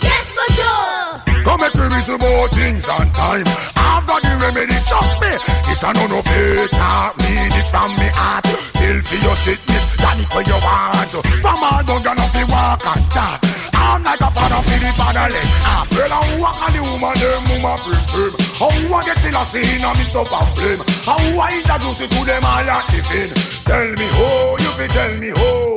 Yes, Major! Come make me reason about things on time I've got the remedy, trust me This a no no fake, not need it from me heart Feel for your sickness, that it where you want From all done, gonna fi walk and talk I'm like a father for the fatherless. Ah, Well, I walk on the woman, them woman bring him. How I get till I see it's up and blame. How I introduce it to them all and living Tell me how, you fi tell me How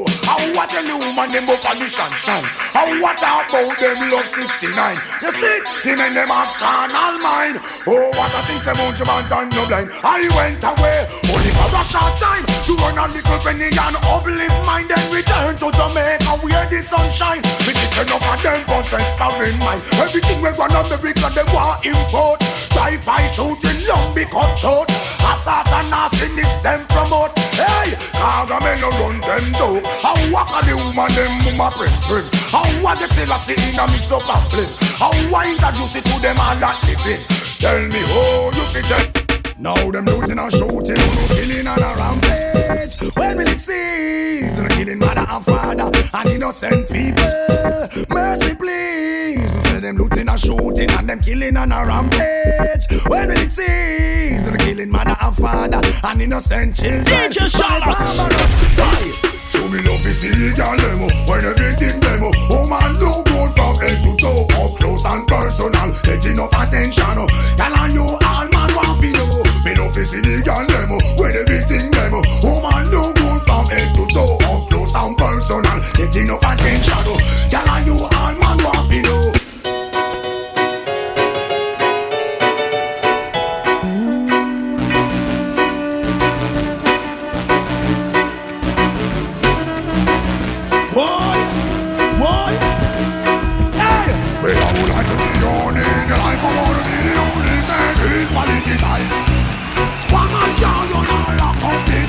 I tell the woman, them up on the sunshine How what about them love 69 You see, the men them have carnal mind. Oh, what a thing, say Mount Jumant and no blind. I went away, only for a short time. To earn a little penny and uplift mind Then return to Jamaica where the sunshine Which is enough of them nonsense foreign mind. Everything we gonna America they want import Drive-by shooting, long be cut short Assault and nastiness them promote. Hey, Kaga men no run them joke. How walk a the woman them mama print print. How get still a see in a mix up and flip. How I introduce it to them all that living. Tell me how you fit tell. Now them looting and shooting, killing and a rampage. When will it cease? No killing mother and father and innocent people. Mercy, please. Say them looting and shooting and them killing and a rampage. When will it cease? No killing mother and father and innocent children. DJ Charlotte. Show me love is illegal demo When everything demo Oh man do good from head to toe Up close and personal Get enough attention oh. Tell on you all man want to know me no fi see the girl them Where the big thing them Woman no good from head to toe. Up close and personal. Get enough attention Girl are you all man? Want fi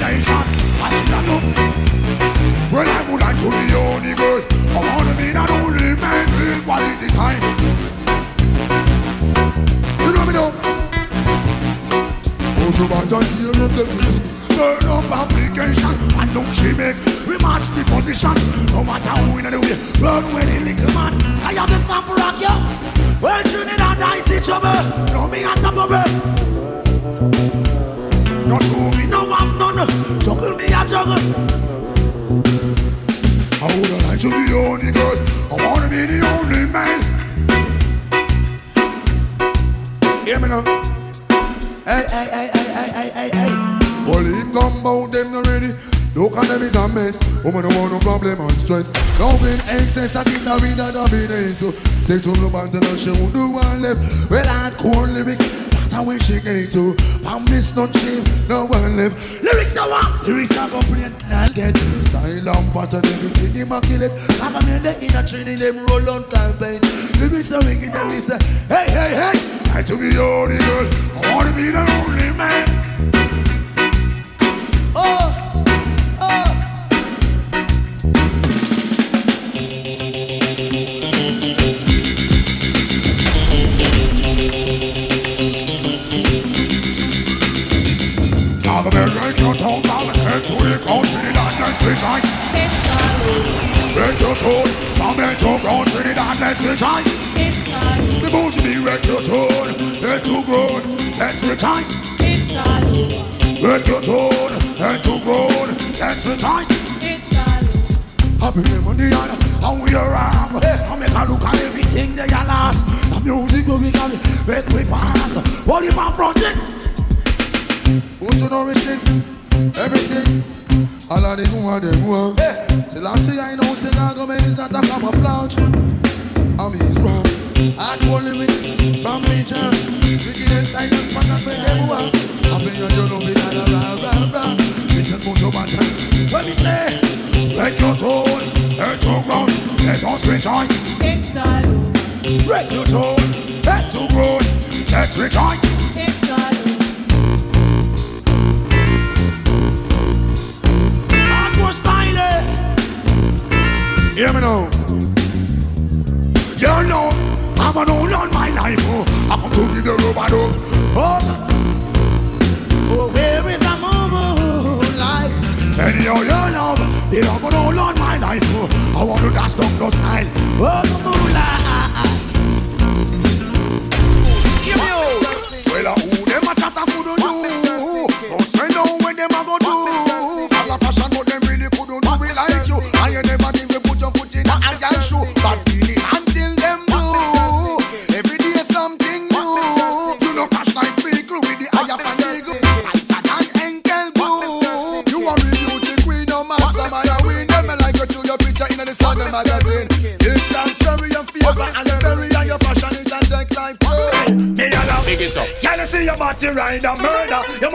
combination. Watch it up. Well, I would like to be only girl. I want to be that only man in quality time. You know me now. Oh, so much I hear of the music. Turn up application and look she make We match the position No matter who in the way Run with the little man I have the slam for rock, yo Well, Trinidad, I see trouble No me at the bubble Not to me, no Juggle me a juggle I would like to be the only girl I wanna be the only man Hear me now Hey, hey, hey, hey, hey, hey, hey, hey. Well, him come bout them not ready. Look at them is a mess. Woman don't want no problem and stress. Loving excess, I keep the read that of it is. So, say to the man, tell her she won't do one left. Well, hardcore lyrics. Matter where she get to. Promise not cheap, no one live. Lyrics are one. Lyrics are complaint, I'll get. Style and pattern, everything immaculate. Like I'm in the inner training, them roll on campaign. Lyrics are wicked, and me say, hey, hey, hey. I to be the only girl. I wanna be the only man. Trinidad, let's rejoice. The bougie be wreck your tone, head to ground, let's rejoice. Break your tone, head to ground, let's rejoice. Happy them on the other, and we around. I make a look at everything they are lost. The music will be coming, make we pass. What if I'm fronting? Who's you know everything? Everything. All of them want them want. Say last year I know say government is not a camouflage. I mean it's wrong. Hardcore lyrics from nature. Wickedest style and pattern when them want. I play your you know me da da blah blah blah. Listen to your pattern. When me say, break your tone, hurt your ground, let us rejoice. It's so break your tone, hurt your ground, let's rejoice. Style. eh? Hear me now. You know, I'm an old on my life. Oh, I come to give the rubber dub. Oh, oh, where is the moonlight? Anyhow, you love, they love an old on my life. Oh,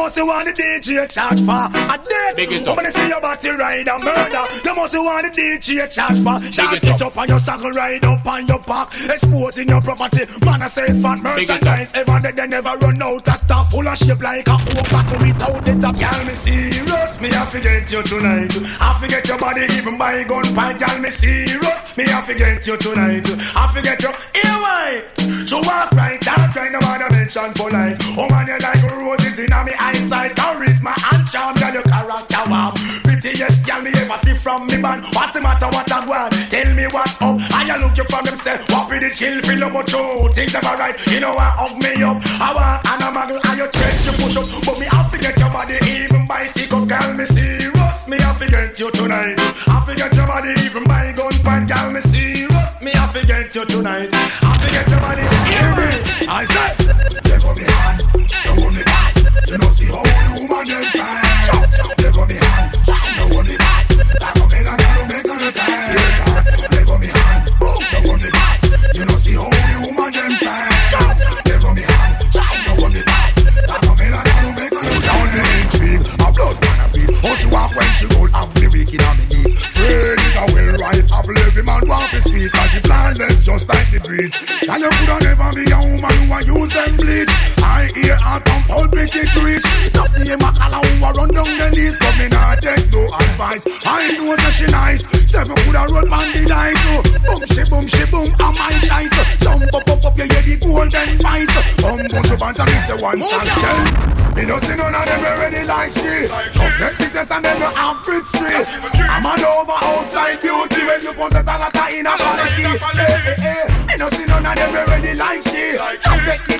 murder? You must want the DJ charge for a death. It. When you see your body ride a murder, you must want the DJ charge for. Shot it it up on your saddle, ride up on your back, exposing your property. Man, I say fat it up. merchandise. Ever dead, they never run out of stuff. Full of shape like a whole battle without the top. Girl, me serious, me I forget you tonight. I forget your body even by gunpoint. Girl, me serious, me I forget you tonight. I forget you. Here why? To walk right, that kind of man I mention polite. Oh man, you like roses in my eyesight. Charisma and charm, girl, your character warm. Prettiest girl me ever see from me band. What's the matter, what I want? Tell me what's up. I you look you from themself. What with it kill, feel more true. Things never right. You know I hug me up. I want an muggle and your chest you push up. But me I forget your body even by stick up, girl. Me serious. Me I forget you tonight. I forget your body even by gun point, girl. Me serious. Me I forget you tonight. I forget your body. Hear me? I said, let go me hand, You know see how the woman them fine. Let please. Cause she flawless just like the breeze. Girl, you coulda never be a woman who a use them bleach. I hear her from pulpit it reach. Not me a collar who a run down the knees, but me not take no advice. I know that she nice. Seven coulda roll on the dice. So boom she boom she boom, I'm my choice. Jump up up up, you hear the golden voice. Come put your band and me say one song, girl. Me don't see none of them already like she. And. I'm all over outside beauty when you possess a lot of inner quality. Hey, eh, eh, hey, eh. hey. Me don't see none of them already like she. Come take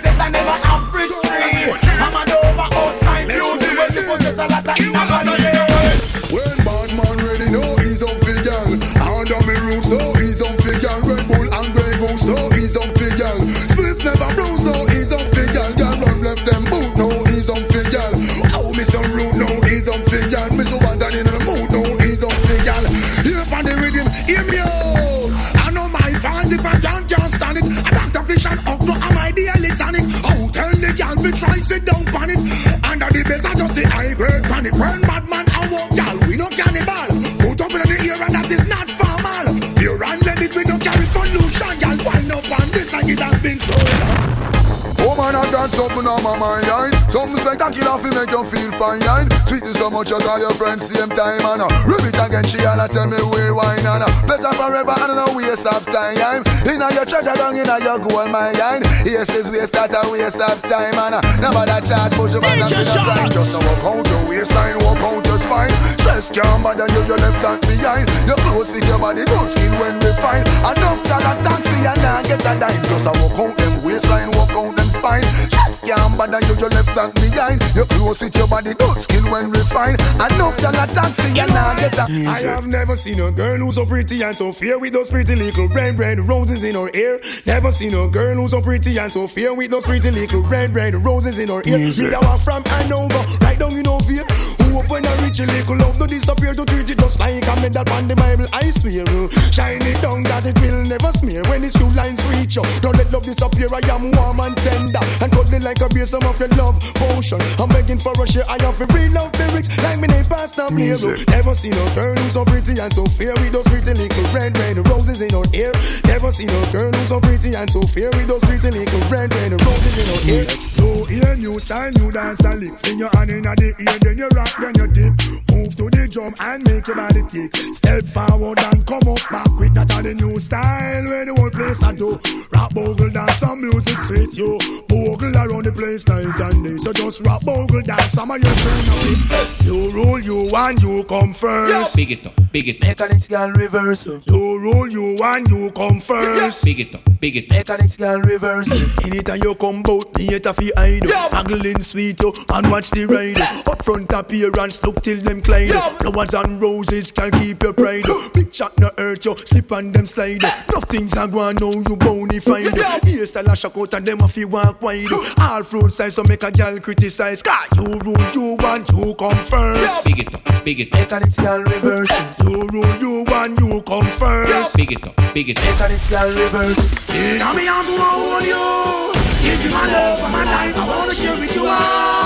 something on my mind, yine. Something spectacular fi make you feel fine, yine. Sweet you so much, you call your friends same time, and uh, rub it again, she all tell me where wine, and uh, better forever, and no waste of time, yine. Inna your treasure down, inna your gold mine, yine. Yes, says waste that a waste of time, and uh, never that charge, but you man, feel time. Just now walk out your waistline, walk out your spine. Stress can't bother you, you left that behind. Your clothes fit your body, don't skin when we find. Enough gal a taxi and now get a dime. Just a walk out them waistline, walk out spine. Stress can't bother you, you left that behind. Your clothes fit your body, good skin when we find. Enough gal a taxi and now get a. I have never seen a girl who's so pretty and so fair with those pretty little red, red roses in her hair. Never seen a girl who's so pretty and so fair with those pretty little red, red roses in her hair. Me that one from Hanover, right down in Ovia. Who I reach a little love to disappear to treat it just like a medal on the Bible. I swear, shine it down that it will never smear when it's two lines reach you. Don't let love disappear. I am warm and tender and cuddly like a beer. Some of your love potion. I'm begging for a share. I have to read out lyrics like me name Pastor Blair. Never seen a girl who's so pretty and so fair with those pretty little red, red roses in her hair. Never seen a girl who's so pretty and so fair with those pretty little red, red roses in her hair. New ear, new style, new dance and lift. In your hand in the ear, then you rock, then you dip. Move to the drum and make your body kick. Step forward and come up back quick. That are the new style where the whole place I do. Rap bogle dance, some music fit you. Bogle around the place night and day. So just rap bogle dance, some of your turn on it. You rule, you and you come first. Big it up, big it up. Mechanics girl reverse. You rule, you and you come first. Big it up, big it up. Mechanics girl reverse. Anytime you come bout me, it a fi hide. Haggling sweet yo, and watch the ride. Up front appearance, look till them glide. Flowers and roses can keep your pride. Big chat no hurt you, slip on them slide. Nothing's a go on now, you bony find. Hairstyle a shock out and them a fi walk wide. All fruit size so make a gal criticize. Cause you rule, you want, you come first. Big it up, big it up. Mechanics girl reverse. You rule, you want, you come first. Big it up, big it up. Girl reverse. Me arms, I hold you. Give you my love my life. I wanna share with you all.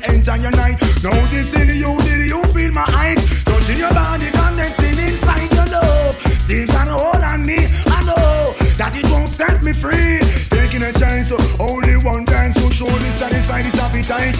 The entire night Now this in you, did you feel my eyes? Touching your body, connecting inside your love. Seems an hold on me, I know that it won't set me free. Taking a chance, only one dance will surely satisfy this appetite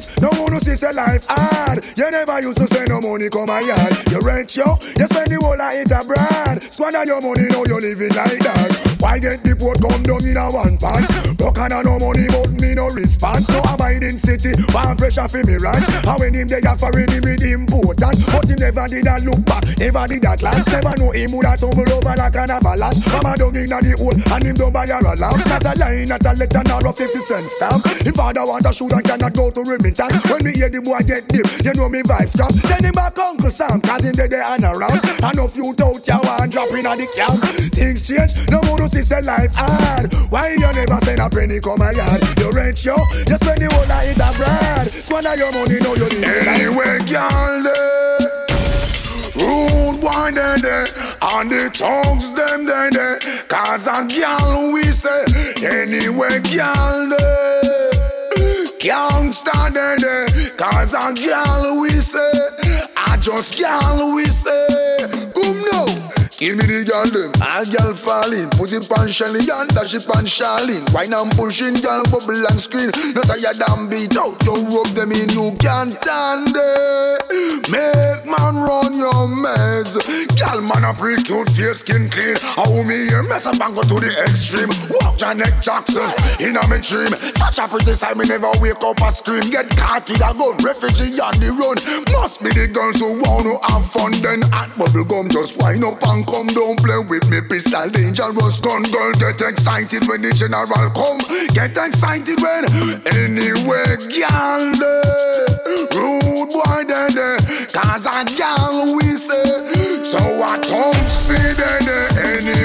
Change, no one who sees a life. Hard You never used to say no money come my yard You rent yo, you spend the whole of it abroad Squander your money, now you living like that Why get the port come down in a one pants No kind no money, but me no response. No abiding city, one pressure for me ranch. And when him they for him, with important. But he never did a look back, never did that last. Never know him would have tumble over like an avalanche. Mama dug in the hole, and him don't buy her a lamp. Not a line, not a letter, nor a 50 cent stamp. Him father want a shoot and cannot go to Remington. When me hear the boy get deep, you know me vibes stop. Send him back Uncle Sam, cause him dead there and around. And no few out ya want drop in at the camp. Things change, no more to see life hard. Why you never send a penny come my yard? You rent yo, you spend the whole night abroad. Squander your money, know you need it. Anyway, girl, rude boy they they and the tongues them they they cause a girl we say anyway girl they can't stand they cause a girl we say I just girl we say come now Give me the girl them, all girl fall in Put it on Shelly and dash it on Charlene. Wine and pushing, girl bubble and screen Not tired and beat out, you rub them in You can't stand it. Make man run your meds. Girl man a pretty cute face skin clean. How me here mess up and go to the extreme. Walk Janet Jackson in a me dream. Such a pretty sight me never wake up and scream. Get caught with a gun, refugee on the run. Must be the girls who want to have fun. Then at bubble gum just wind up and come don't play with me pistol, dangerous gun, girl. Get excited when the general come. Get excited when anywhere, girl. Eh, rude boy, then, eh, cause a gal, we say. So I don't speed any.